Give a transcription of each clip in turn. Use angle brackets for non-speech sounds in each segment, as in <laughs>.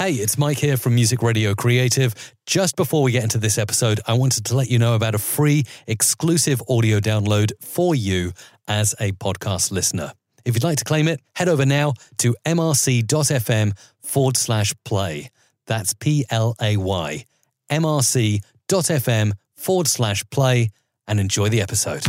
Hey, it's Mike here from Music Radio Creative. Just before we get into this episode, I wanted to let you know about a free exclusive audio download for you as a podcast listener. If you'd like to claim it, head over now to mrc.fm forward slash play. That's P L A Y. mrc.fm forward slash play and enjoy the episode.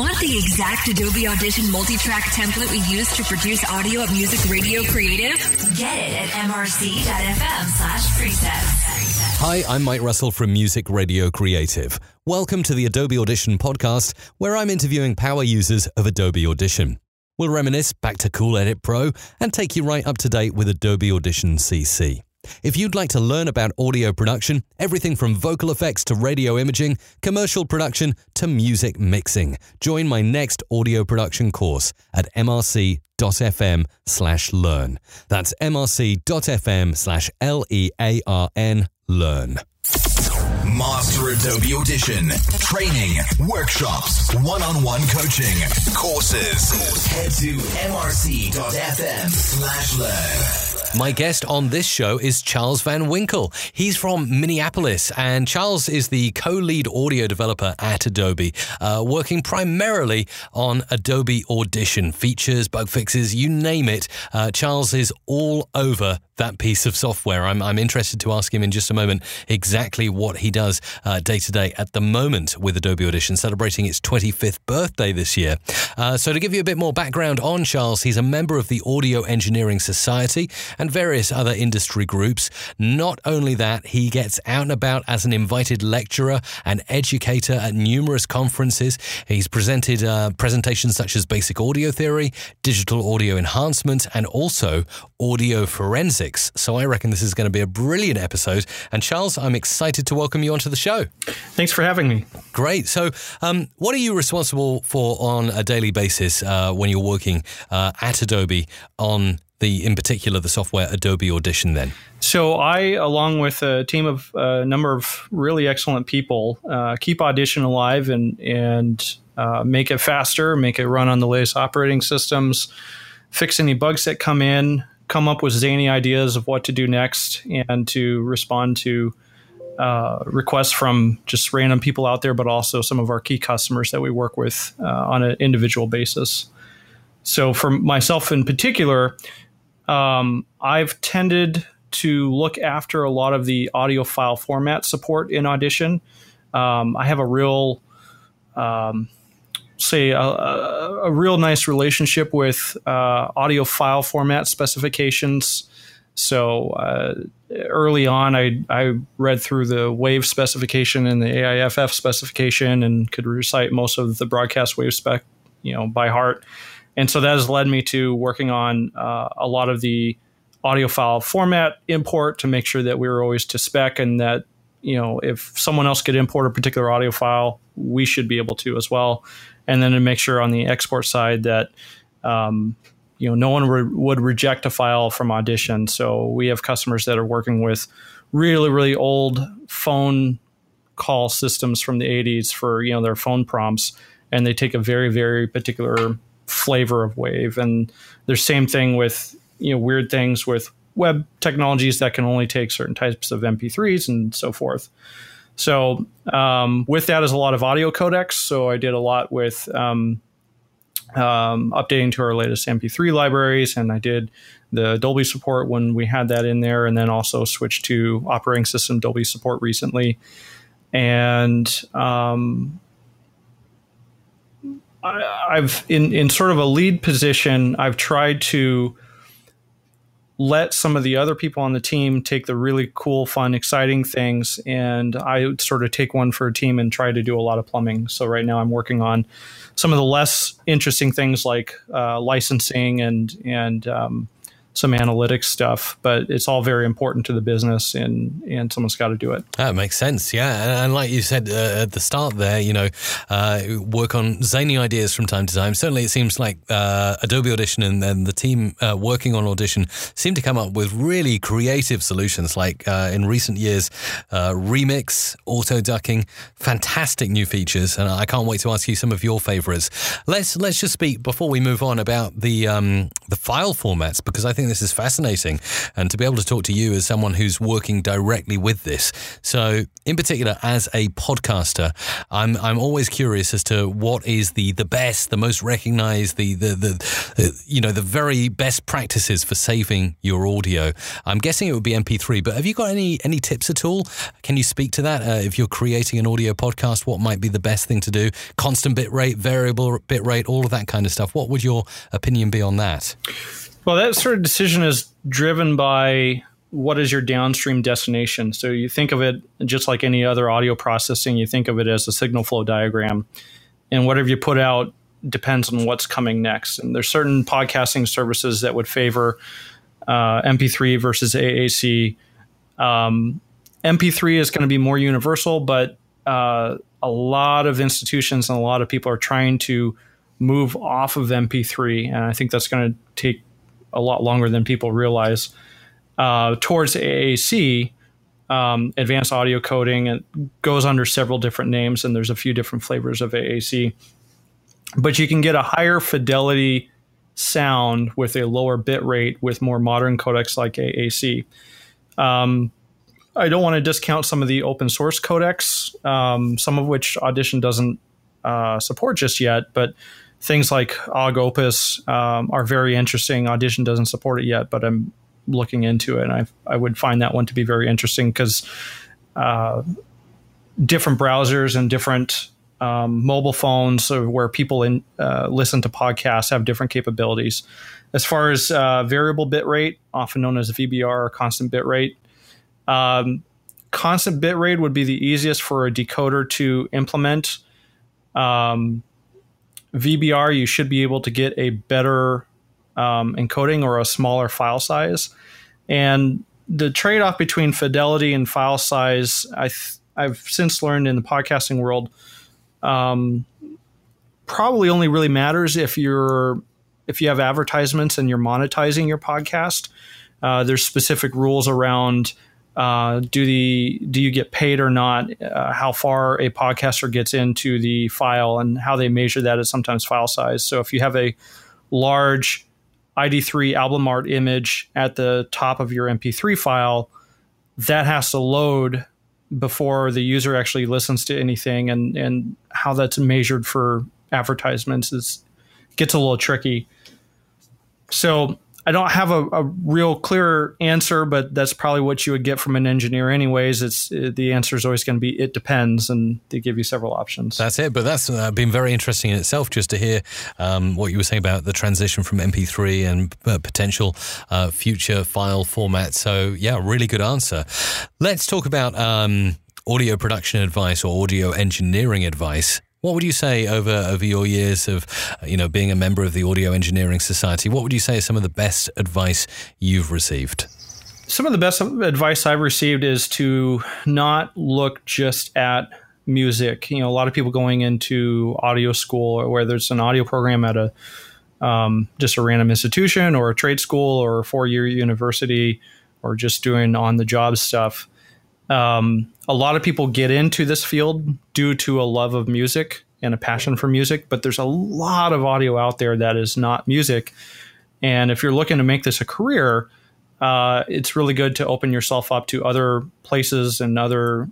Want the exact Adobe Audition multi-track template we use to produce audio at Music Radio Creative? Get it at mrc.fm slash presets. Hi, I'm Mike Russell from Music Radio Creative. Welcome to the Adobe Audition podcast, where I'm interviewing power users of Adobe Audition. We'll reminisce back to Cool Edit Pro and take you right up to date with Adobe Audition CC. If you'd like to learn about audio production, everything from vocal effects to radio imaging, commercial production to music mixing, join my next audio production course at mrc.fm slash learn. That's mrc.fm slash L-E-A-R-N learn. Master Adobe Audition. Training, workshops, one-on-one coaching, courses. Head to mrc.fm slash learn. My guest on this show is Charles Van Winkle. He's from Minneapolis, and Charles is the co lead audio developer at Adobe, uh, working primarily on Adobe Audition features, bug fixes, you name it. Uh, Charles is all over that piece of software. I'm, I'm interested to ask him in just a moment exactly what he does uh, day to day at the moment with Adobe Audition, celebrating its 25th birthday this year. Uh, so, to give you a bit more background on Charles, he's a member of the Audio Engineering Society and various other industry groups. Not only that, he gets out and about as an invited lecturer and educator at numerous conferences. He's presented uh, presentations such as Basic Audio Theory, Digital Audio Enhancement, and also Audio Forensics. So I reckon this is going to be a brilliant episode. And Charles, I'm excited to welcome you onto the show. Thanks for having me. Great. So, um, what are you responsible for on a daily basis uh, when you're working uh, at Adobe on the, in particular, the software Adobe Audition? Then, So I, along with a team of a number of really excellent people, uh, keep Audition alive and and uh, make it faster, make it run on the latest operating systems, fix any bugs that come in, come up with zany ideas of what to do next, and to respond to uh, requests from just random people out there, but also some of our key customers that we work with uh, on an individual basis. So, for myself in particular, um, I've tended to look after a lot of the audio file format support in Audition. Um, I have a real, um, say, a, a, real nice relationship with uh, audio file format specifications. So uh, early on, I, I read through the WAVE specification and the AIFF specification and could recite most of the broadcast WAVE spec, you know, by heart. And so that has led me to working on uh, a lot of the audio file format import to make sure that we were always to spec and that you know if someone else could import a particular audio file, we should be able to as well. And then to make sure on the export side that um, you know no one re- would reject a file from Audition. So we have customers that are working with really really old phone call systems from the 80s for you know their phone prompts, and they take a very very particular flavor of wave and the same thing with you know weird things with web technologies that can only take certain types of mp3s and so forth so um, with that is a lot of audio codecs so i did a lot with um, um, updating to our latest mp3 libraries and i did the dolby support when we had that in there and then also switched to operating system dolby support recently and um, I, I've in in sort of a lead position. I've tried to let some of the other people on the team take the really cool, fun, exciting things, and I sort of take one for a team and try to do a lot of plumbing. So right now, I'm working on some of the less interesting things like uh, licensing and and um, some analytics stuff, but it's all very important to the business, and and someone's got to do it. That makes sense, yeah. And, like you said uh, at the start, there, you know, uh, work on zany ideas from time to time. Certainly, it seems like uh, Adobe Audition and, and the team uh, working on Audition seem to come up with really creative solutions. Like uh, in recent years, uh, remix, auto ducking, fantastic new features, and I can't wait to ask you some of your favorites. Let's let's just speak before we move on about the um, the file formats because I think think this is fascinating, and to be able to talk to you as someone who's working directly with this. So, in particular, as a podcaster, I'm I'm always curious as to what is the the best, the most recognized, the the the, you know the very best practices for saving your audio. I'm guessing it would be MP3, but have you got any any tips at all? Can you speak to that? Uh, if you're creating an audio podcast, what might be the best thing to do? Constant bit rate, variable bit rate, all of that kind of stuff. What would your opinion be on that? Well, that sort of decision is driven by what is your downstream destination. So you think of it just like any other audio processing, you think of it as a signal flow diagram. And whatever you put out depends on what's coming next. And there's certain podcasting services that would favor uh, MP3 versus AAC. Um, MP3 is going to be more universal, but uh, a lot of institutions and a lot of people are trying to move off of MP3, and I think that's going to take a lot longer than people realize. Uh, towards AAC, um, advanced audio coding, it goes under several different names, and there's a few different flavors of AAC. But you can get a higher fidelity sound with a lower bit rate with more modern codecs like AAC. Um, I don't want to discount some of the open source codecs, um, some of which Audition doesn't uh, support just yet, but things like Ogg Opus um, are very interesting. Audition doesn't support it yet, but I'm looking into it, and I I would find that one to be very interesting because uh, different browsers and different um, mobile phones where people in, uh, listen to podcasts have different capabilities. As far as uh, variable bit rate, often known as VBR or constant bit rate, um, constant bit rate would be the easiest for a decoder to implement. Um, VBR, you should be able to get a better um, encoding or a smaller file size. And the trade off between fidelity and file size, I th- I've since learned in the podcasting world, um, probably only really matters if you're if you have advertisements and you're monetizing your podcast. Uh, there's specific rules around uh, do the do you get paid or not? Uh, how far a podcaster gets into the file and how they measure that is sometimes file size. So if you have a large ID3 album art image at the top of your MP3 file, that has to load before the user actually listens to anything, and and how that's measured for advertisements is gets a little tricky. So I don't have a, a, real clear answer, but that's probably what you would get from an engineer, anyways. It's it, the answer is always going to be it depends, and they give you several options. That's it. But that's uh, been very interesting in itself, just to hear um, what you were saying about the transition from MP3 and uh, potential uh, future file format. So yeah, really good answer. Let's talk about um, audio production advice or audio engineering advice. What would you say over over your years of you know being a member of the Audio Engineering Society? What would you say is some of the best advice you've received? Some of the best advice I've received is to not look just at music. You know, a lot of people going into audio school, or whether it's an audio program at a um, just a random institution or a trade school or a four year university, or just doing on the job stuff. Um, a lot of people get into this field due to a love of music and a passion for music, but there's a lot of audio out there that is not music. And if you're looking to make this a career, uh, it's really good to open yourself up to other places and other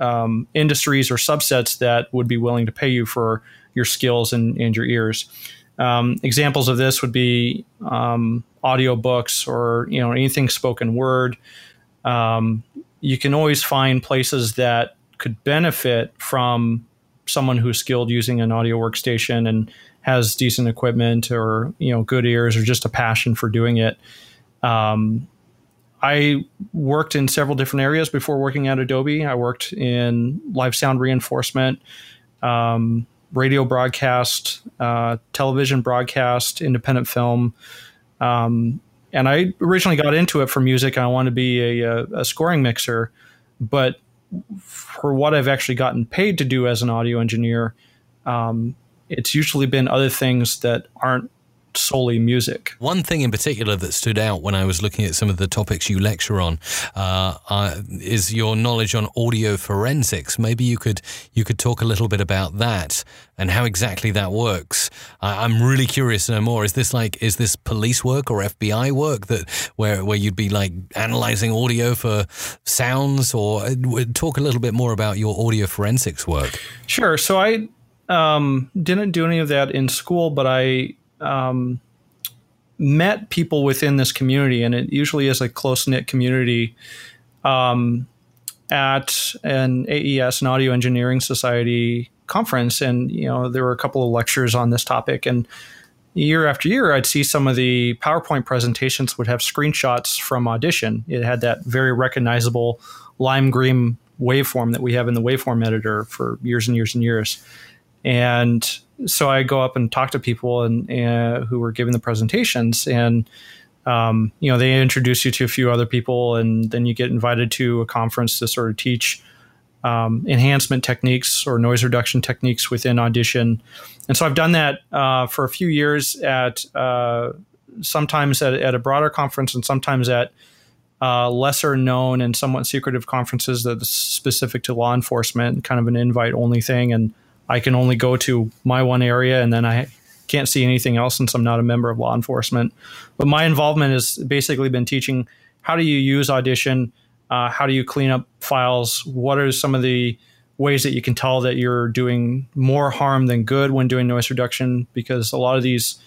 um, industries or subsets that would be willing to pay you for your skills and, and your ears. Um, examples of this would be um, audio books or you know anything spoken word. Um, you can always find places that could benefit from someone who's skilled using an audio workstation and has decent equipment or you know good ears or just a passion for doing it. Um, I worked in several different areas before working at Adobe. I worked in live sound reinforcement, um, radio broadcast, uh, television broadcast, independent film, um, and I originally got into it for music. I wanted to be a, a, scoring mixer, but for what I've actually gotten paid to do as an audio engineer, um, it's usually been other things that aren't solely music. One thing in particular that stood out when I was looking at some of the topics you lecture on uh, uh, is your knowledge on audio forensics. Maybe you could you could talk a little bit about that and how exactly that works. I, am really curious to know more. Is this like is this police work or FBI work that where where you'd be like analyzing audio for sounds, or uh, talk a little bit more about your audio forensics work? Sure. So I um, didn't do any of that in school, but I um, met people within this community, and it usually is a close knit community. Um, at an AES, an Audio Engineering Society conference, and you know there were a couple of lectures on this topic, and year after year, I'd see some of the PowerPoint presentations would have screenshots from Audition. It had that very recognizable lime green waveform that we have in the waveform editor for years and years and years. And so I go up and talk to people and, uh, who were giving the presentations, and um, you know they introduce you to a few other people, and then you get invited to a conference to sort of teach um, enhancement techniques or noise reduction techniques within Audition. And so I've done that uh, for a few years at uh, sometimes at, at, a broader conference and sometimes at uh, lesser known and somewhat secretive conferences that's specific to law enforcement, kind of an invite only thing. And I can only go to my one area and then I can't see anything else since I'm not a member of law enforcement. But my involvement has basically been teaching how do you use Audition, uh, how do you clean up files, what are some of the ways that you can tell that you're doing more harm than good when doing noise reduction? Because a lot of these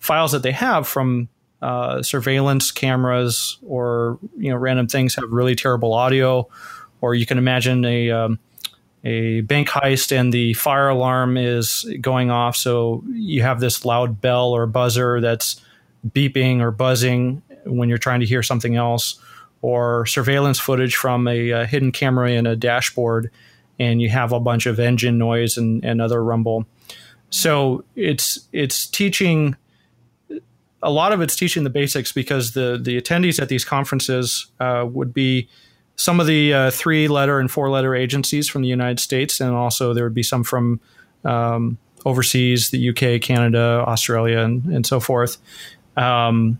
files that they have from uh, surveillance cameras or you know random things have really terrible audio. Or you can imagine a um, a bank heist and the fire alarm is going off. So you have this loud bell or buzzer that's beeping or buzzing when you're trying to hear something else, or surveillance footage from a, a hidden camera in a dashboard, and you have a bunch of engine noise and, and other rumble. So it's it's teaching a lot of it's teaching the basics because the the attendees at these conferences uh, would be some of the uh, three letter and four letter agencies from the United States, and also there would be some from um, overseas, the UK, Canada, Australia, and, and so forth. Um,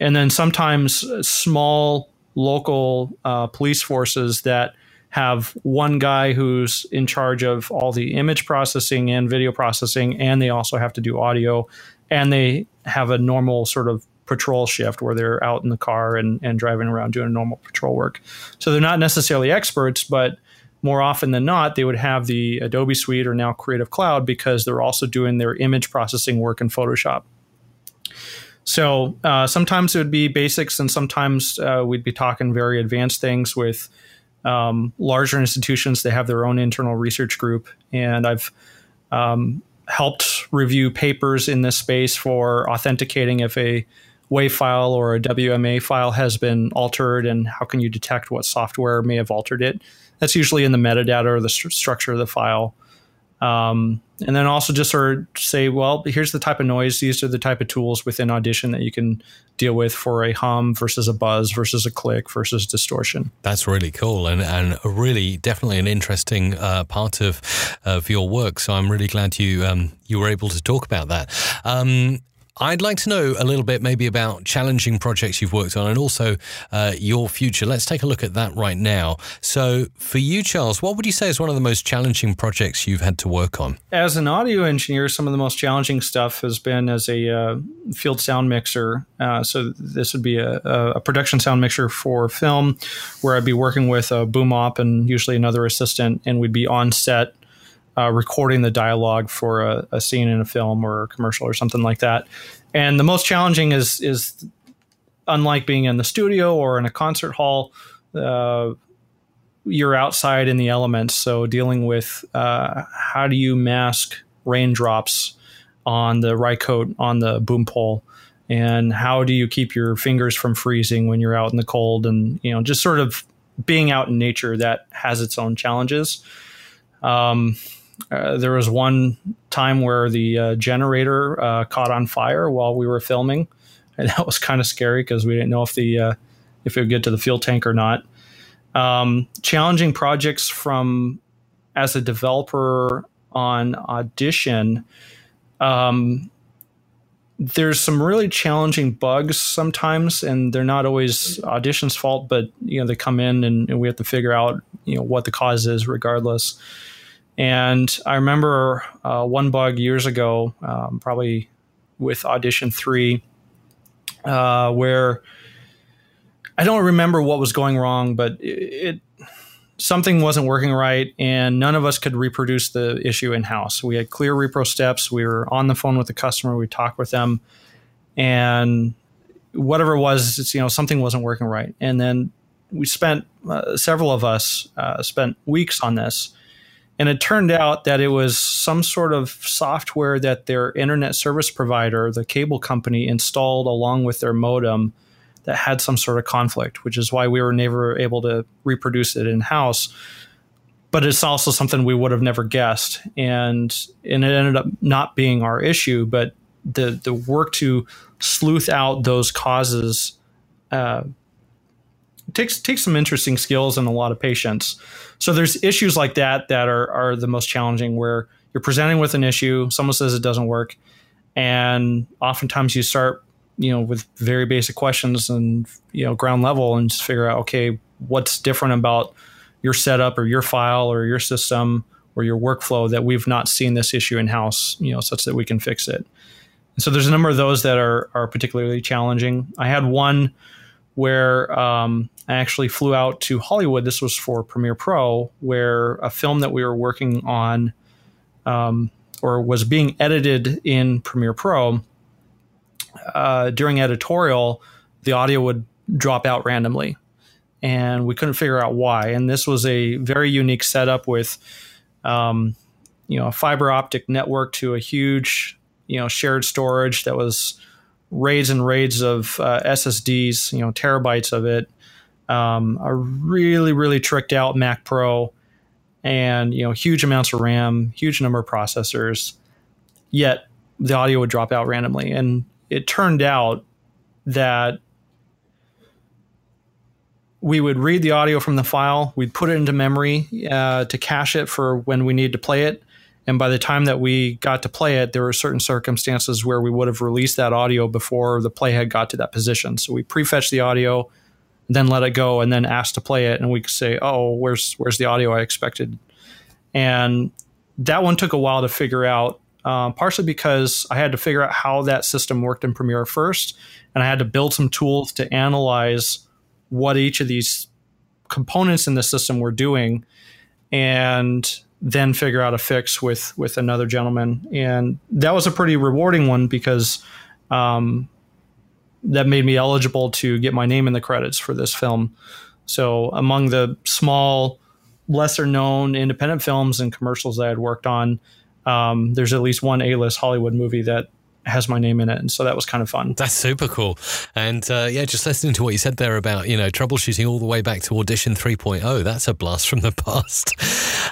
and then sometimes small local uh, police forces that have one guy who's in charge of all the image processing and video processing, and they also have to do audio, and they have a normal sort of patrol shift where they're out in the car and, and driving around doing normal patrol work. So they're not necessarily experts, but more often than not, they would have the Adobe Suite or now Creative Cloud because they're also doing their image processing work in Photoshop. So uh, sometimes it would be basics, and sometimes uh, we'd be talking very advanced things with um, larger institutions. They have their own internal research group, and I've um, helped review papers in this space for authenticating if a WAV file or a WMA file has been altered, and how can you detect what software may have altered it? That's usually in the metadata or the st- structure of the file. Um, and then also just sort of say, well, here's the type of noise. These are the type of tools within Audition that you can deal with for a hum versus a buzz versus a click versus distortion. That's really cool and, and really definitely an interesting uh, part of of your work. So I'm really glad you um, you were able to talk about that. Um, I'd like to know a little bit maybe about challenging projects you've worked on and also uh, your future. Let's take a look at that right now. So, for you, Charles, what would you say is one of the most challenging projects you've had to work on? As an audio engineer, some of the most challenging stuff has been as a uh, field sound mixer. Uh, so, this would be a, a, production sound mixer for film where I'd be working with a boom op and usually another assistant, and we'd be on set uh, recording the dialogue for a, a, scene in a film or a commercial or something like that. And the most challenging is is unlike being in the studio or in a concert hall, uh, you're outside in the elements. So dealing with uh, how do you mask raindrops on the Rycote on the boom pole. And how do you keep your fingers from freezing when you're out in the cold? And you know, just sort of being out in nature that has its own challenges. Um, uh, there was one time where the uh, generator uh, caught on fire while we were filming, and <laughs> that was kind of scary because we didn't know if the uh, if it would get to the fuel tank or not. Um, challenging projects from as a developer on Audition. Um, there's some really challenging bugs sometimes, and they're not always audition's fault, but you know they come in and, and we have to figure out you know what the cause is, regardless. And I remember uh, one bug years ago, um, probably with Audition three, uh, where I don't remember what was going wrong, but it, it something wasn't working right, and none of us could reproduce the issue in house. We had clear repro steps. We were on the phone with the customer. We talked with them, and whatever it was, it's, you know, something wasn't working right. And then we spent uh, several of us uh, spent weeks on this, and it turned out that it was some sort of software that their internet service provider, the cable company, installed along with their modem that had some sort of conflict, which is why we were never able to reproduce it in house. But it's also something we would have never guessed, and and it ended up not being our issue. But the the work to sleuth out those causes uh, takes takes some interesting skills and a lot of patience. So there's issues like that that are are the most challenging, where you're presenting with an issue, someone says it doesn't work, and oftentimes you start you know, with very basic questions and, you know, ground level and just figure out, okay, what's different about your setup or your file or your system or your workflow that we've not seen this issue in house, you know, such that we can fix it. And so there's a number of those that are, are particularly challenging. I had one where um, I actually flew out to Hollywood. This was for Premiere Pro, where a film that we were working on um, or was being edited in Premiere Pro uh, during editorial, the audio would drop out randomly, and we couldn't figure out why. And this was a very unique setup with, um, you know, a fiber optic network to a huge, you know, shared storage that was raids and raids of uh, SSDs, you know, terabytes of it. Um, a really, really tricked out Mac Pro, and you know, huge amounts of RAM, huge number of processors. Yet the audio would drop out randomly, and it turned out that we would read the audio from the file, we'd put it into memory uh, to cache it for when we need to play it. And by the time that we got to play it, there were certain circumstances where we would have released that audio before the playhead got to that position. So we prefetched the audio, then let it go, and then asked to play it, and we could say, "Oh, where's where's the audio I expected?" And that one took a while to figure out um, partially because I had to figure out how that system worked in Premiere first, and I had to build some tools to analyze what each of these components in the system were doing, and then figure out a fix with with another gentleman. And that was a pretty rewarding one because um, that made me eligible to get my name in the credits for this film. So among the small, lesser known independent films and commercials that I had worked on um, there's at least one A-list Hollywood movie that has my name in it, and so that was kind of fun. That's super cool. And uh, yeah, just listening to what you said there about you know troubleshooting all the way back to Audition 3.0. That's a blast from the <laughs> past.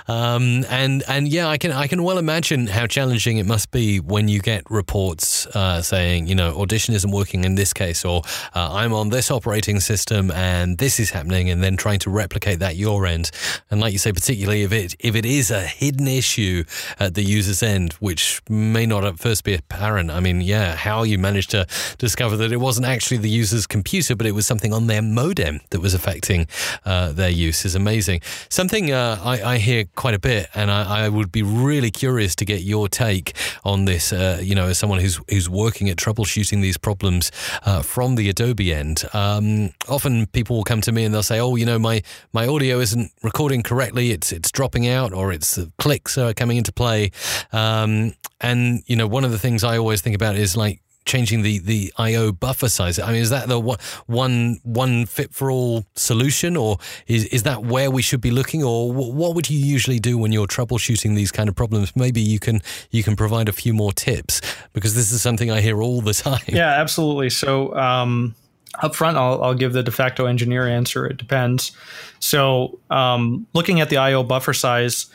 Um, and and yeah, I can I can well imagine how challenging it must be when you get reports uh, saying you know Audition isn't working in this case, or uh, I'm on this operating system and this is happening, and then trying to replicate that your end. And like you say, particularly if it if it is a hidden issue at the user's end, which may not at first be apparent. I mean, yeah, how you managed to discover that it wasn't actually the user's computer, but it was something on their modem that was affecting uh, their use is amazing. Something uh, I, I, hear quite a bit, and I, I, would be really curious to get your take on this. Uh, you know, as someone who's who's working at troubleshooting these problems uh, from the Adobe end, um, often people will come to me and they'll say, "Oh, you know, my my audio isn't recording correctly. It's it's dropping out, or it's clicks are coming into play." Um, and you know, one of the things I always think about is like changing the the IO buffer size. I mean, is that the one one fit for all solution, or is is that where we should be looking, or what would you usually do when you're troubleshooting these kind of problems? Maybe you can you can provide a few more tips because this is something I hear all the <laughs> time. Yeah, absolutely. So. Um, up front, I'll, I'll give the de facto engineer answer. It depends. So, um, looking at the IO buffer size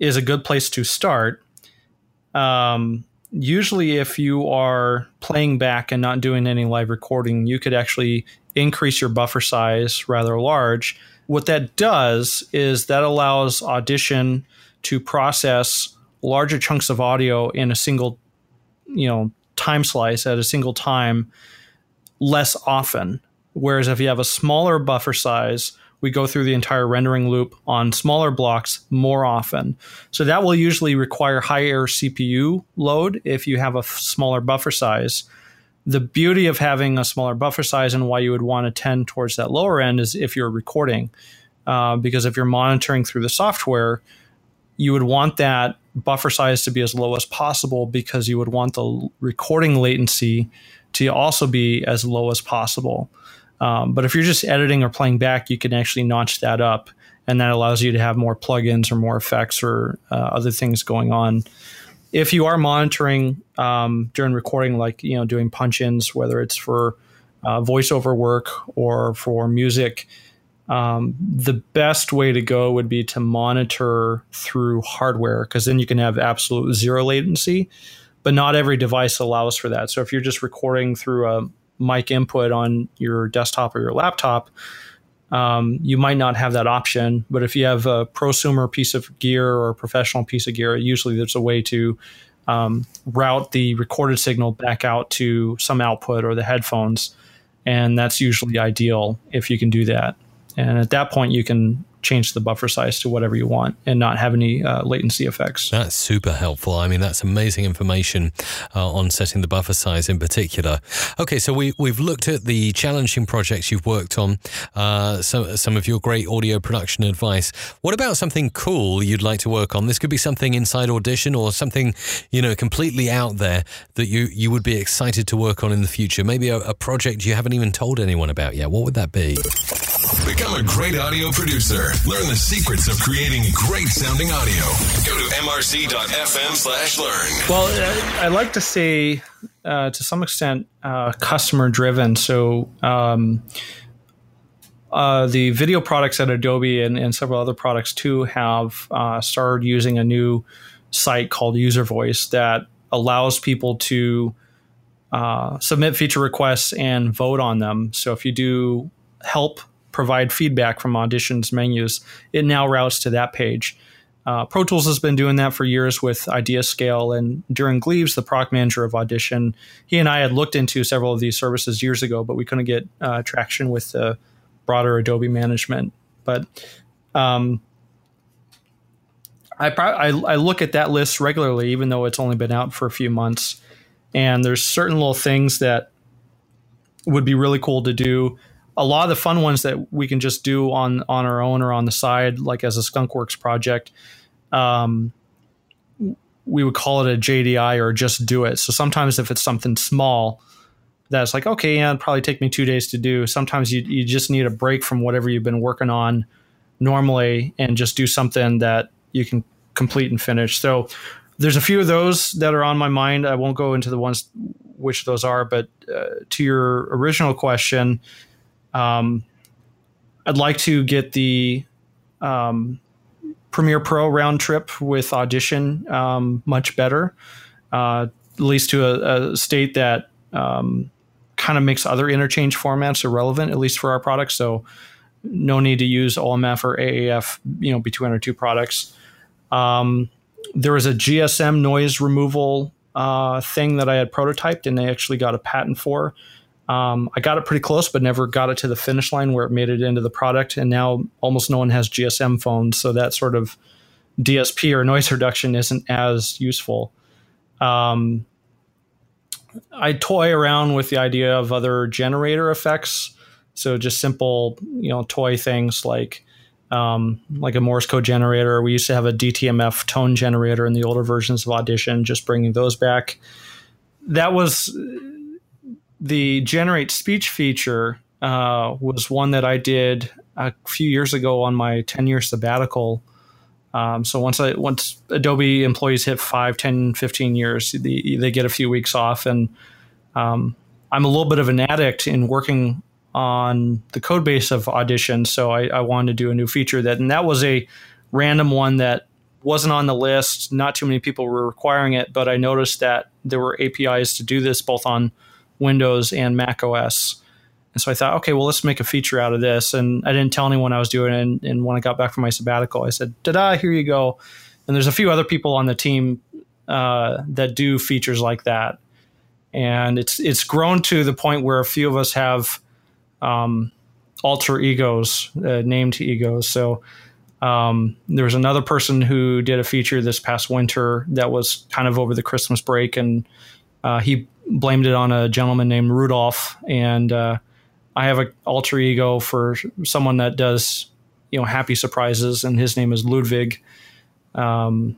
is a good place to start. Um, usually if you are playing back and not doing any live recording, you could actually increase your buffer size rather large. What that does is that allows Audition to process larger chunks of audio in a single, you know, time slice at a single time less often. Whereas if you have a smaller buffer size, we go through the entire rendering loop on smaller blocks more often. So that will usually require higher CPU load if you have a smaller buffer size. The beauty of having a smaller buffer size and why you would want to tend towards that lower end is if you're recording. Uh, because if you're monitoring through the software, you would want that buffer size to be as low as possible because you would want the recording latency to also be as low as possible. Um, but if you're just editing or playing back, you can actually notch that up, and that allows you to have more plugins or more effects or uh, other things going on. If you are monitoring um, during recording, like you know doing punch-ins, whether it's for uh, voiceover work or for music, um, the best way to go would be to monitor through hardware because then you can have absolute zero latency. But not every device allows for that. So if you're just recording through a mic input on your desktop or your laptop, um, you might not have that option. But if you have a prosumer piece of gear or a professional piece of gear, usually there's a way to um, route the recorded signal back out to some output or the headphones. And that's usually ideal if you can do that. And at that point, you can change the buffer size to whatever you want and not have any uh, latency effects. That's super helpful. I mean, that's amazing information uh, on setting the buffer size in particular. Okay, so we, we've looked at the challenging projects you've worked on, uh, some, some of your great audio production advice. What about something cool you'd like to work on? This could be something inside Audition or something, you know, completely out there that you, you would be excited to work on in the future. Maybe a, a project you haven't even told anyone about yet. What would that be? Become a great audio producer. Learn the secrets of creating great sounding audio. Go to mrc.fm slash learn. Well, I, I like to say uh, to some extent uh, customer driven. So, um, uh, the video products at Adobe and, and, several other products too have uh, started using a new site called User Voice that allows people to uh, submit feature requests and vote on them. So if you do help provide feedback from auditions menus, it now routes to that page. Uh, Pro Tools has been doing that for years with IdeaScale, and Durin Gleaves, the product manager of Audition, he and I had looked into several of these services years ago, but we couldn't get uh, traction with the broader Adobe management. But um, I, pro- I, I look at that list regularly, even though it's only been out for a few months, and there's certain little things that would be really cool to do a lot of the fun ones that we can just do on on our own or on the side, like as a Skunkworks project, um, we would call it a JDI or just do it. So sometimes if it's something small, that's like okay, yeah, it'd probably take me two days to do. Sometimes you you just need a break from whatever you've been working on normally and just do something that you can complete and finish. So there's a few of those that are on my mind. I won't go into the ones which those are, but uh, to your original question um, I'd like to get the um, Premiere Pro round trip with Audition um, much better, uh, at least to a, a state that um, kind of makes other interchange formats irrelevant, at least for our products. So no need to use OMF or AAF, you know, between our two products. Um, there was a GSM noise removal uh, thing that I had prototyped, and they actually got a patent for. Um, I got it pretty close, but never got it to the finish line where it made it into the product. And now almost no one has GSM phones, so that sort of DSP or noise <laughs> reduction isn't as useful. Um, I toy around with the idea of other generator effects, so just simple, you know, toy things like um, like a Morse code generator. We used to have a DTMF tone generator in the older versions of Audition, just bringing those back. That was the generate speech feature uh, was one that I did a few years ago on my 10 year sabbatical. Um, so once I once Adobe employees hit 5, 10, 15 years, they, they get a few weeks off. And um, I'm a little bit of an addict in working on the code base of Audition. So I, I wanted to do a new feature that, and that was a random one that wasn't on the list. Not too many people were requiring it, but I noticed that there were APIs to do this both on Windows and Mac OS. And so I thought, okay, well, let's make a feature out of this. And I didn't tell anyone I was doing it. And, and when I got back from my sabbatical, I said, ta da, here you go. And there's a few other people on the team uh, that do features like that. and it's it's grown to the point where a few of us have um, alter egos, uh, named egos. So um, there was another person who did a feature this past winter that was kind of over the Christmas break, and uh, he blamed it on a gentleman named Rudolph. And uh, I have an alter ego for someone that does, you know, happy surprises, and his name is Ludwig. Um,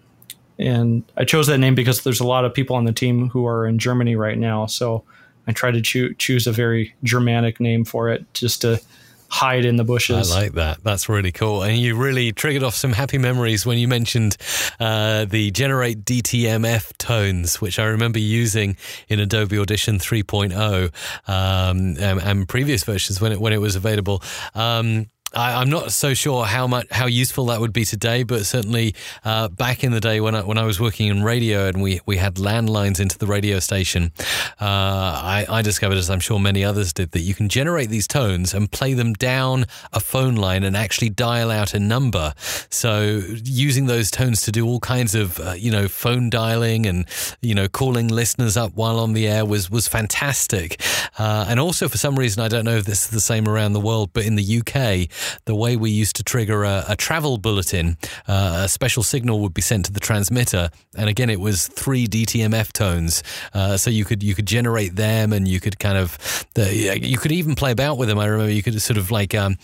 and I chose that name because there's a lot of people on the team who are in Germany right now. So I tried to choo- choose a very Germanic name for it just to hide in the bushes. I like that. That's really cool. And you really triggered off some happy memories when you mentioned uh, the generate DTMF tones, which I remember using in Adobe Audition 3.0 um, and, and, previous versions when it when it was available. Um, I, am not so sure how much how useful that would be today, but certainly uh, back in the day when I, when I was working in radio and we, we had landlines into the radio station, uh, I, I, discovered, as I'm sure many others did, that you can generate these tones and play them down a phone line and actually dial out a number. So using those tones to do all kinds of uh, you know phone dialing and you know calling listeners up while on the air was was fantastic. Uh, and also for some reason I don't know if this is the same around the world, but in the UK the way we used to trigger a, a travel bulletin, uh, a special signal would be sent to the transmitter, and again it was three DTMF tones, uh, so you could you could generate them, and you could kind of the, you could even play about with them. I remember you could sort of like um,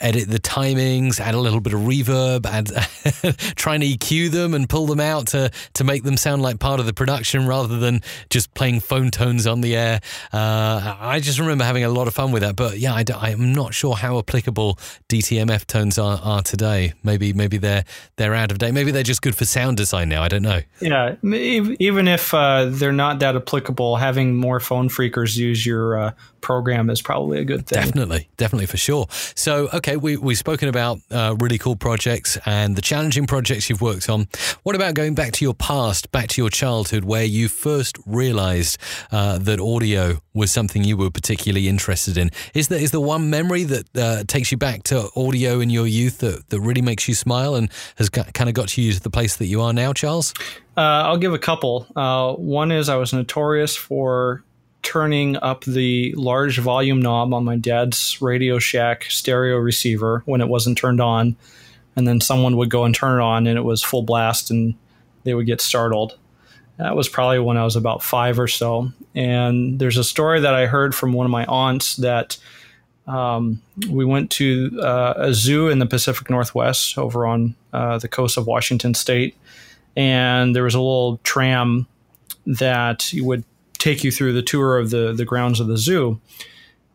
edit the timings, add a little bit of reverb, add <laughs> try and EQ them and pull them out to to make them sound like part of the production rather than just playing phone tones on the air. Uh, I just remember having a lot of fun with that, but yeah, I, am not sure how applicable DTMF tones are, are today. Maybe maybe they're they're out of date. Maybe they're just good for sound design now. I don't know. Yeah, even if uh, they're not that applicable, having more phone phreakers use your uh, program is probably a good thing. Definitely, definitely for sure. So, okay, we, we've spoken about uh, really cool projects and the challenging projects you've worked on. What about going back to your past, back to your childhood, where you first realized uh, that audio was something you were particularly interested in? Is there, is there one memory that uh, takes you back to audio in your youth that, that really makes you smile and has got, kind of got you to the place that you are now, Charles? Uh, I'll give a couple. Uh, one is I was notorious for turning up the large volume knob on my dad's Radio Shack stereo receiver when it wasn't turned on. And then someone would go and turn it on and it was full blast and they would get startled. That was probably when I was about five or so. And there's a story that I heard from one of my aunts that um, we went to uh, a zoo in the Pacific Northwest over on uh, the coast of Washington State. And there was a little tram that would take you through the tour of the the grounds of the zoo,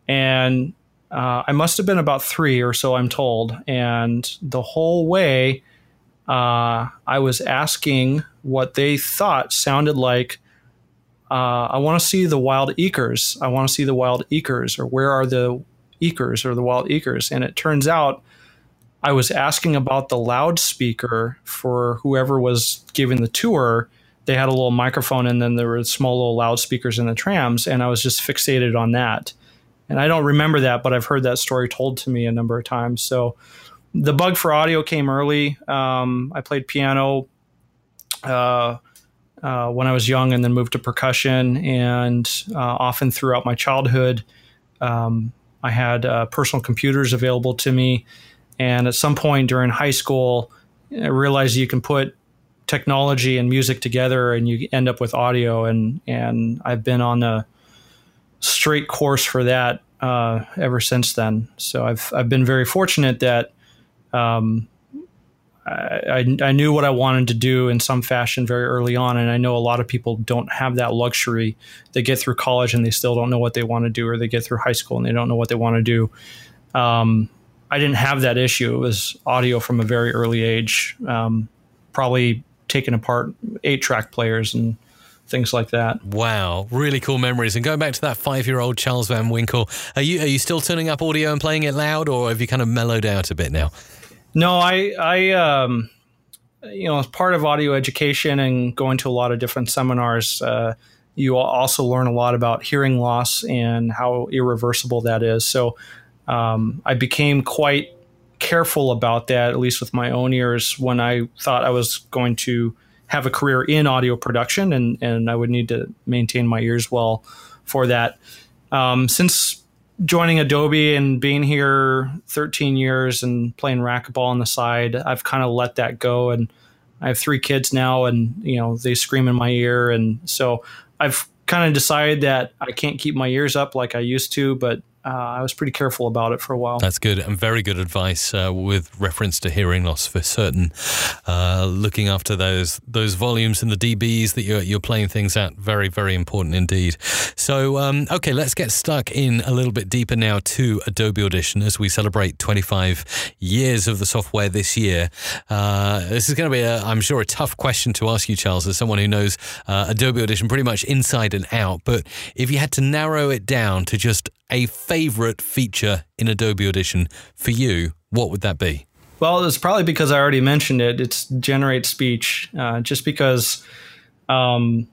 and uh, I must have been about three or so, I'm told, and the whole way. Uh, I was asking what they thought sounded like uh, I want to see the wild eekers. I want to see the wild eekers, or where are the eekers or the wild eekers? And it turns out I was asking about the loudspeaker for whoever was giving the tour, they had a little microphone and then there were small little loudspeakers in the trams and i was just fixated on that. And i don't remember that but i've heard that story told to me a number of times. So the bug for audio came early. Um, i played piano uh, uh, when i was young and then moved to percussion and uh, often throughout my childhood. Um, i had uh, personal computers available to me and at some point during high school i realized you can put technology and music together and you end up with audio and and I've been on a straight course for that uh, ever since then. So I've I've been very fortunate that um, I, I knew what I wanted to do in some fashion very early on, and I know a lot of people don't have that luxury. They get through college and they still don't know what they want to do, or they get through high school and they don't know what they want to do. Um, I didn't have that issue. It was audio from a very early age. Um, probably taken apart eight track players and things like that. Wow, really cool memories. And going back to that five year old Charles Van Winkle, are you are you still turning up audio and playing it loud, or have you kind of mellowed out a bit now? No, I I um, you know as part of audio education and going to a lot of different seminars. Uh, you also learn a lot about hearing loss and how irreversible that is. So um, I became quite careful about that, at least with my own ears, when I thought I was going to have a career in audio production, and and I would need to maintain my ears well for that. Um, since joining Adobe and being here 13 years and playing racquetball on the side, I've kind of let that go. And I have three kids now, and you know they scream in my ear, and so I've kind of decided that I can't keep my ears up like I used to, but uh, I was pretty careful about it for a while. That's good and very good advice uh, with reference to hearing loss for certain. Uh, looking after those those volumes and the dBs that you're, you're playing things at, very very important indeed. So um, okay, let's get stuck in a little bit deeper now to Adobe Audition as we celebrate 25 years of the software this year. Uh, this is going to be, i I'm sure, a tough question to ask you, Charles, as someone who knows uh, Adobe Audition pretty much inside and out. But if you had to narrow it down to just a favorite feature in Adobe Audition for you, what would that be? Well, it's probably because I already mentioned it. It's generate speech, uh, just because um,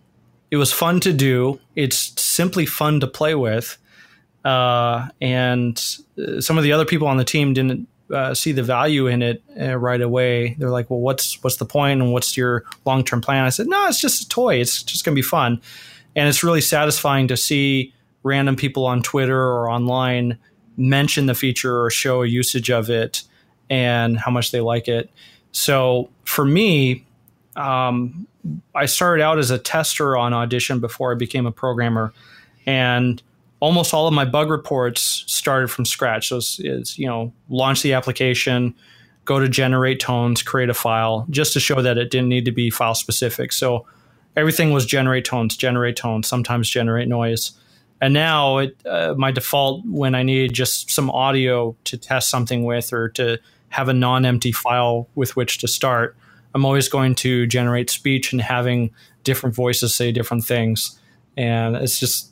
it was fun to do. It's simply fun to play with. Uh, and uh, some of the other people on the team didn't uh, see the value in it uh, right away. They're like, "Well, what's what's the point and what's your long term plan?" I said, "No, it's just a toy. It's just going to be fun." And it's really satisfying to see random people on Twitter or online mention the feature or show a usage of it and how much they like it. So for me, um, I started out as a tester on Audition before I became a programmer, and almost all of my bug reports started from scratch. So it's, it's you know launch the application, go to generate tones, create a file, just to show that it didn't need to be file specific. So everything was generate tones, generate tones, sometimes generate noise. And now it, uh, my default when I need just some audio to test something with or to have a non-empty file with which to start, I'm always going to generate speech and having different voices say different things. And it's just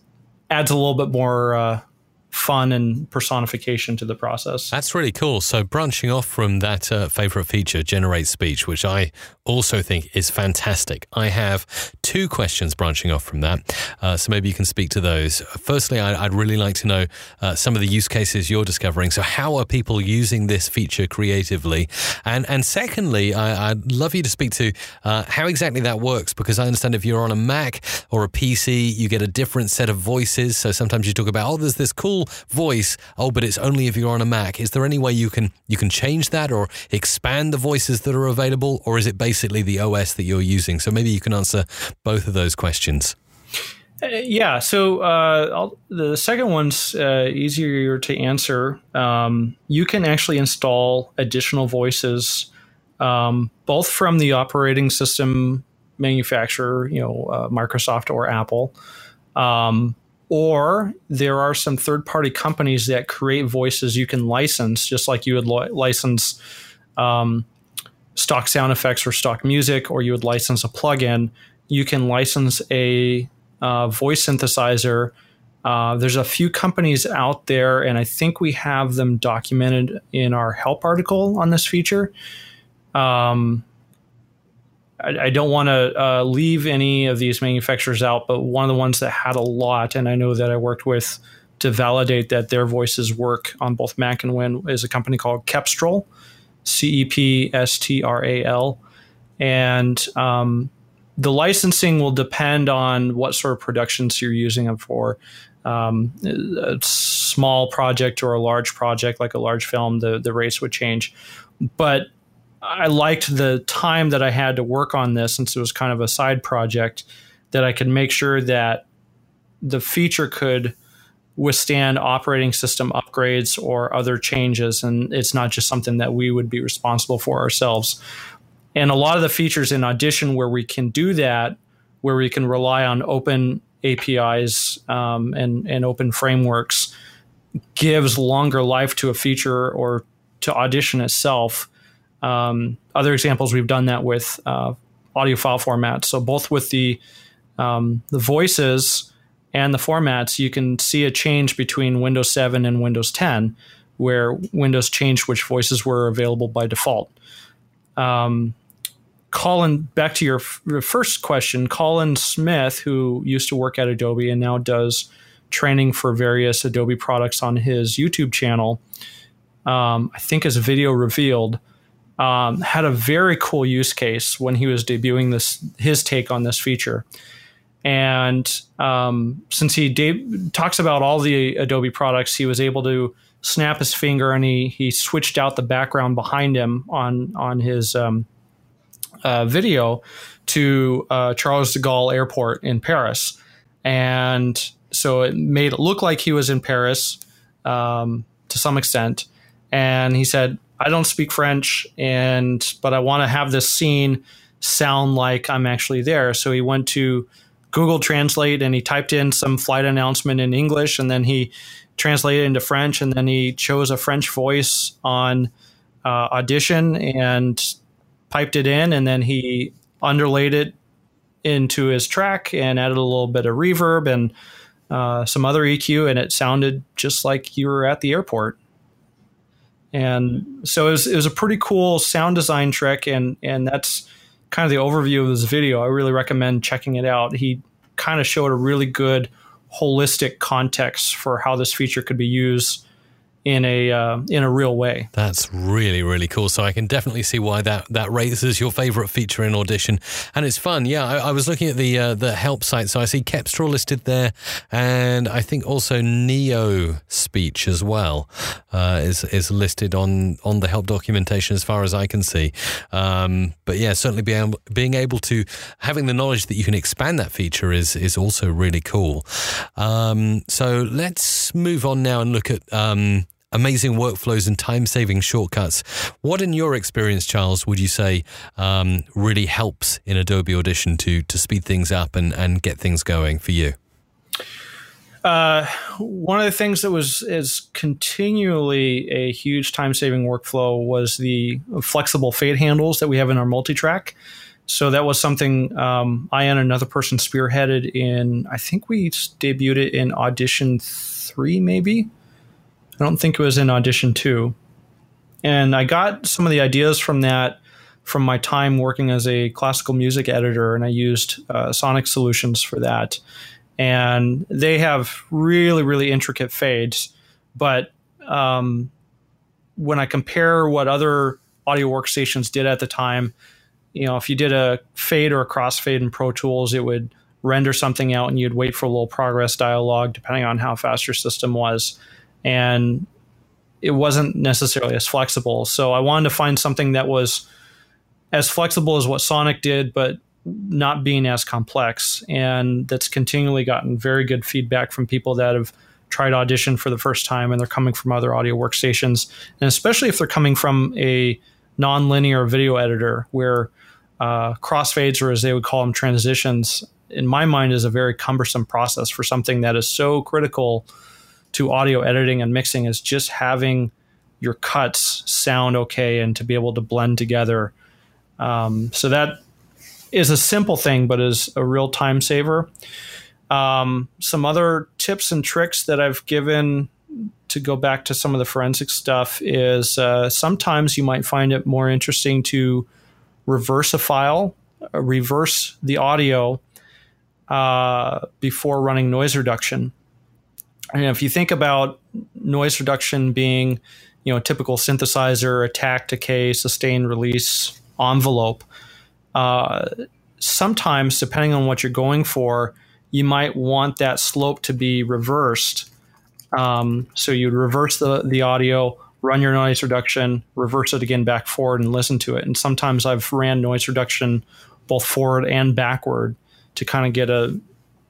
adds a little bit more uh, fun and personification to the process. That's really cool. So, branching off from that uh, favorite feature, Generate Speech, which I also think is fantastic, I have two questions branching off from that. Uh, so, maybe you can speak to those. Firstly, I, would really like to know uh, some of the use cases you're discovering. So, how are people using this feature creatively? And, and secondly, I, would love you to speak to uh, how exactly that works because I understand if you're on a Mac or a PC, you get a different set of voices. So, sometimes you talk about, oh, there's this cool voice. Oh, but it's only if you're on a Mac. Is there any way you can you can change that or expand the voices that are available, or is it basically the OS that you're using? So maybe you can answer both of those questions. Uh, yeah, so uh, the second one's uh, easier to answer. Um, you can actually install additional voices, um, both from the operating system manufacturer, you know, uh, Microsoft or Apple, um, or there are some third party companies that create voices you can license, just like you would li- license um, stock sound effects or stock music, or you would license a plugin. You can license a uh, voice synthesizer. Uh, there's a few companies out there, and I think we have them documented in our help article on this feature. Um, I, don't want to uh, leave any of these manufacturers out, but one of the ones that had a lot, and I know that I worked with to validate that their voices work on both Mac and Win, is a company called Cepstral, C E P S T R A L, and um, the licensing will depend on what sort of productions you're using them for. Um, a small project or a large project, like a large film, the the rates would change. But I liked the time that I had to work on this since it was kind of a side project that I could make sure that the feature could withstand operating system upgrades or other changes and it's not just something that we would be responsible for ourselves. And a lot of the features in Audition where we can do that, where we can rely on open APIs um, and, and open frameworks, gives longer life to a feature or to Audition itself um, other examples, we've done that with uh, audio file formats. So both with the um, the voices and the formats, you can see a change between Windows 7 and Windows 10, where Windows changed which voices were available by default. Um, Colin, back to your, f- your first question, Colin Smith, who used to work at Adobe and now does training for various Adobe products on his YouTube channel, um, I think as video revealed, um, had a very cool use case when he was debuting this his take on this feature. And um, since he de- talks about all the Adobe products, he was able to snap his finger and he he switched out the background behind him on on his um, uh, video to uh, Charles de Gaulle Airport in Paris, and so it made it look like he was in Paris um, to some extent. And he said, "I don't speak French, and but I want to have this scene sound like I'm actually there." So he went to Google Translate and he typed in some flight announcement in English, and then he translated into French, and then he chose a French voice on uh, Audition and piped it in, and then he underlaid it into his track and added a little bit of reverb and uh, some other EQ, and it sounded just like you were at the airport. And so it was, it was a pretty cool sound design trick, and and that's kind of the overview of this video. I really recommend checking it out. He kind of showed a really good holistic context for how this feature could be used in a uh, in a real way. That's really really cool. So I can definitely see why that that raises your favorite feature in Audition, and it's fun. Yeah, I, I was looking at the uh, the help site, so I see Cepstral listed there, and I think also Neo Speech as well uh, is is listed on on the help documentation as far as I can see. Um, but yeah, certainly being able, being able to having the knowledge that you can expand that feature is is also really cool. Um, so let's move on now and look at. Um, amazing workflows and time saving shortcuts. What, in your experience, Charles, would you say um, really helps in Adobe Audition to, to speed things up and, and get things going for you? Uh, one of the things that was is continually a huge time saving workflow was the flexible fade handles that we have in our multi track. So that was something um, I and another person spearheaded in. I think we debuted it in Audition three, maybe. I don't think it was in Audition 2. And I got some of the ideas from that from my time working as a classical music editor, and I used uh, Sonic Solutions for that. And they have really, really intricate fades. But um, when I compare what other audio workstations did at the time, you know, if you did a fade or a crossfade in Pro Tools, it would render something out and you'd wait for a little progress dialog depending on how fast your system was and it wasn't necessarily as flexible. So I wanted to find something that was as flexible as what Sonic did, but not being as complex. And that's continually gotten very good feedback from people that have tried Audition for the first time and they're coming from other audio workstations. And especially if they're coming from a nonlinear video editor where uh, crossfades, or as they would call them, transitions, in my mind, is a very cumbersome process for something that is so critical to audio editing and mixing is just having your cuts sound okay and to be able to blend together. Um, so that is a simple thing, but is a real time saver. Um, some other tips and tricks that I've given to go back to some of the forensic stuff is uh, sometimes you might find it more interesting to reverse a file, uh, reverse the audio uh, before running noise reduction and if you think about noise reduction being, you know, a typical synthesizer, attack, decay, sustain, release envelope, uh, sometimes depending on what you're going for, you might want that slope to be reversed. Um, so you'd reverse the, the audio, run your noise reduction, reverse it again back forward, and listen to it. And sometimes I've ran noise reduction both forward and backward to kind of get a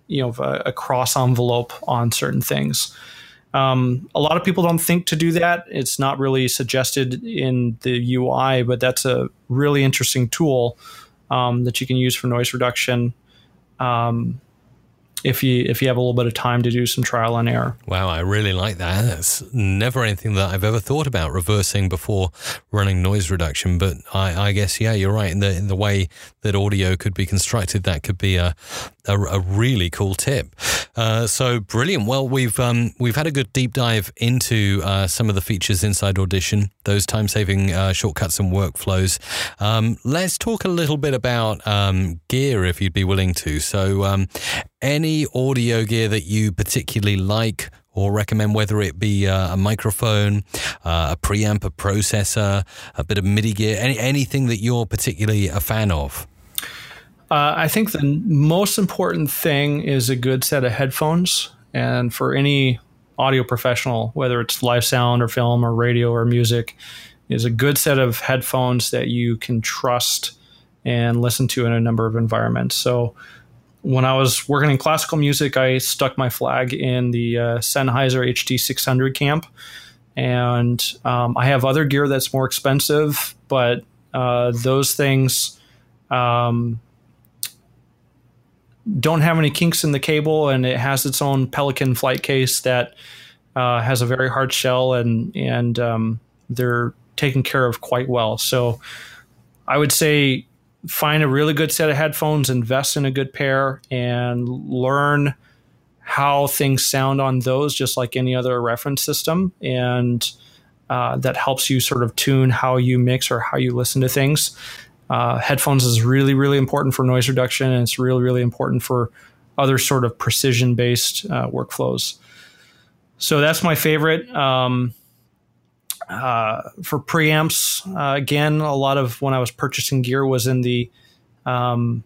you know a, a cross envelope on certain things. Um, a lot of people don't think to do that. It's not really suggested in the UI, but that's a really interesting tool um, that you can use for noise reduction. Um, if you if you have a little bit of time to do some trial and error. Wow, I really like that. That's never anything that I've ever thought about reversing before running noise reduction. But I, I guess yeah, you're right. In the in the way that audio could be constructed, that could be a a, a really cool tip. Uh, so brilliant. Well, we've um, we've had a good deep dive into uh, some of the features inside Audition, those time saving uh, shortcuts and workflows. Um, let's talk a little bit about um, gear, if you'd be willing to. So, um, any audio gear that you particularly like or recommend, whether it be uh, a microphone, uh, a preamp, a processor, a bit of MIDI gear, any, anything that you're particularly a fan of? Uh, I think the most important thing is a good set of headphones. And for any audio professional, whether it's live sound or film or radio or music, is a good set of headphones that you can trust and listen to in a number of environments. So when I was working in classical music, I stuck my flag in the uh, Sennheiser HD600 camp. And um, I have other gear that's more expensive, but uh, those things um, don't have any kinks in the cable, and it has its own Pelican flight case that uh, has a very hard shell, and and um, they're taken care of quite well. So I would say find a really good set of headphones, invest in a good pair, and learn how things sound on those, just like any other reference system, and uh, that helps you sort of tune how you mix or how you listen to things. Uh, headphones is really, really important for noise reduction, and it's really, really important for other sort of precision based uh, workflows. So that's my favorite. Um, uh, for preamps, uh, again, a lot of when I was purchasing gear was in the um,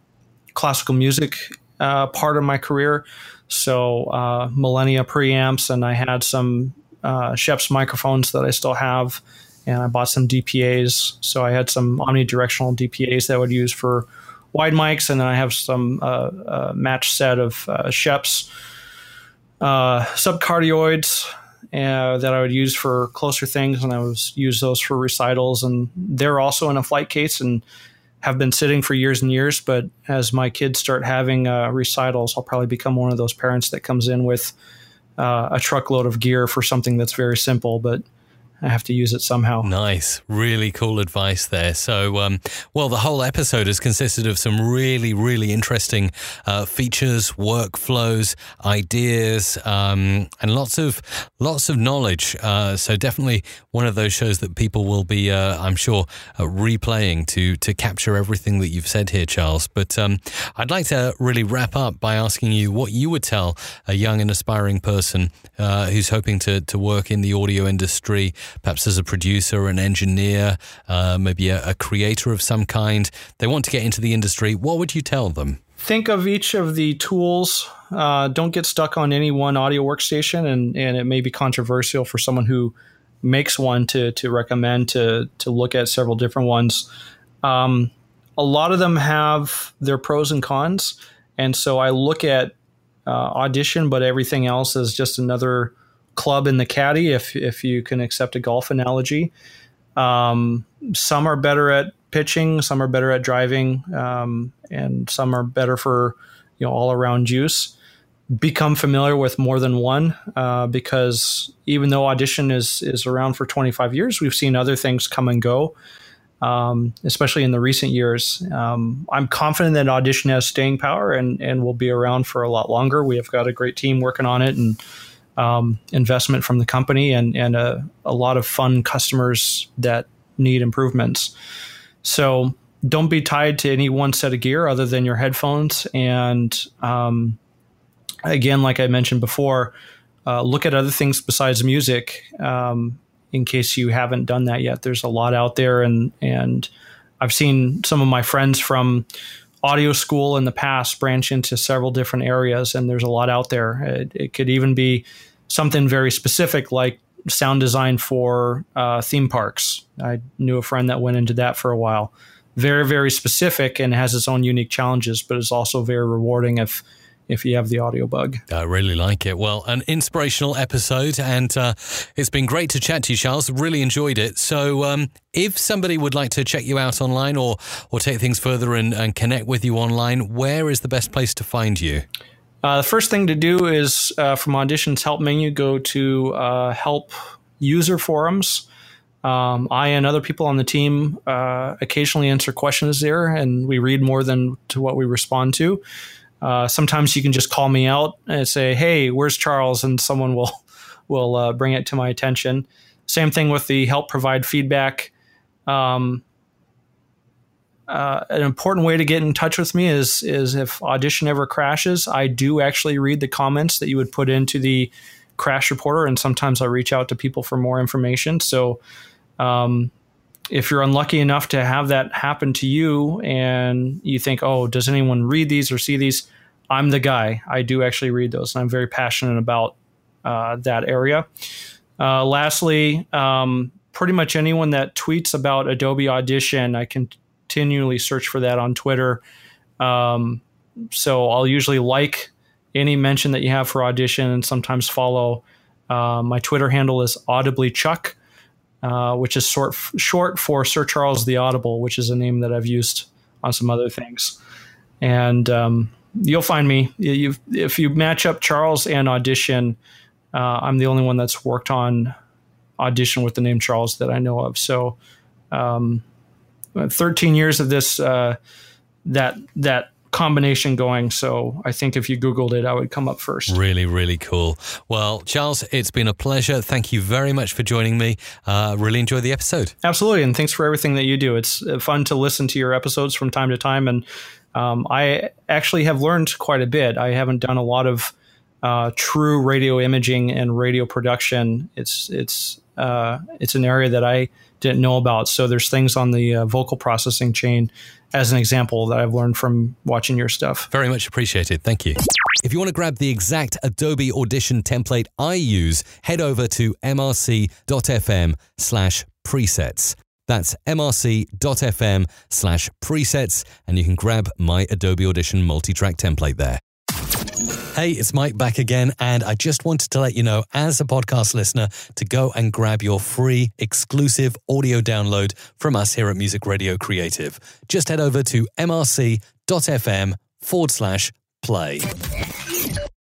classical music uh, part of my career. So uh, Millennia preamps, and I had some Schoeps microphones that I still have and I bought some DPAs. So I had some omnidirectional DPAs that I would use for wide mics, and then I have some uh, uh, match set of uh, uh, subcardioids uh, that I would use for closer things, and I was use those for recitals, and they're also in a flight case and have been sitting for years and years. But as my kids start having uh, recitals, I'll probably become one of those parents that comes in with uh, a truckload of gear for something that's very simple, but I have to use it somehow. Nice. Really cool advice there. So, um, well, the whole episode has consisted of some really, really interesting uh, features, workflows, ideas, um, and lots of lots of knowledge. Uh, so, definitely one of those shows that people will be, uh, I'm sure, uh, replaying to to capture everything that you've said here, Charles. But um, I'd like to really wrap up by asking you what you would tell a young and aspiring person uh, who's hoping to to work in the audio industry perhaps as a producer, an engineer, uh, maybe a, a creator of some kind. They want to get into the industry. What would you tell them? Think of each of the tools. Uh, don't get stuck on any one audio workstation, and, and it may be controversial for someone who makes one to, to recommend to, to look at several different ones. Um, a lot of them have their pros and cons. And so I look at uh, Audition, but everything else is just another club in the caddy, if if you can accept a golf analogy. Um, some are better at pitching, some are better at driving, um, and some are better for you know all around use. Become familiar with more than one uh, because even though audition is is around for 25 years, we've seen other things come and go. Um, especially in the recent years. Um, I'm confident that Audition has staying power and, and will be around for a lot longer. We have got a great team working on it, and um, investment from the company and, and a, a lot of fun customers that need improvements. So don't be tied to any one set of gear other than your headphones. And um, again, like I mentioned before, uh, look at other things besides music um, in case you haven't done that yet. There's a lot out there, and and I've seen some of my friends from audio school in the past branch into several different areas, and there's a lot out there. It, it could even be something very specific like sound design for uh, theme parks. I knew a friend that went into that for a while. Very, very specific and has its own unique challenges, but is also very rewarding if if you have the audio bug. I really like it. Well, an inspirational episode, and uh, it's been great to chat to you, Charles. Really enjoyed it. So, um, if somebody would like to check you out online or or take things further and, and connect with you online, where is the best place to find you? Uh, the first thing to do is uh, from Audition's help menu, go to uh, help user forums. Um, I and other people on the team uh, occasionally answer questions there, and we read more than to what we respond to. Uh, sometimes you can just call me out and say, "Hey, where's Charles?" and someone will <laughs> will uh, bring it to my attention. Same thing with the help provide feedback. Um, uh, an important way to get in touch with me is is if audition ever crashes, I do actually read the comments that you would put into the crash reporter, and sometimes I reach out to people for more information. So, um, if you're unlucky enough to have that happen to you and you think, oh, does anyone read these or see these? I'm the guy. I do actually read those, and I'm very passionate about uh, that area. Uh, lastly, um, pretty much anyone that tweets about Adobe Audition, I continually search for that on Twitter. Um, so I'll usually like any mention that you have for Audition and sometimes follow. Uh, my Twitter handle is audibly Chuck, uh, which is short, short for Sir Charles the Audible, which is a name that I've used on some other things. And um, you'll find me. You've, if you match up Charles and Audition, uh, I'm the only one that's worked on Audition with the name Charles that I know of. So, um, 13 years of this uh, that that combination going. So I think if you Googled it, I would come up first. Really, really cool. Well, Charles, it's been a pleasure. Thank you very much for joining me. Uh, really enjoyed the episode. Absolutely. And thanks for everything that you do. It's uh, fun to listen to your episodes from time to time. And um, I actually have learned quite a bit. I haven't done a lot of uh, true radio imaging and radio production. It's, it's, uh, it's an area that I didn't know about. So there's things on the uh, vocal processing chain as an example that I've learned from watching your stuff. Very much appreciated. Thank you. If you want to grab the exact Adobe Audition template I use, head over to mrc.fm slash presets. That's mrc.fm slash presets, and you can grab my Adobe Audition multi-track template there. Hey, it's Mike back again, and I just wanted to let you know, as a podcast listener, to go and grab your free exclusive audio download from us here at Music Radio Creative. Just head over to mrc.fm forward slash play.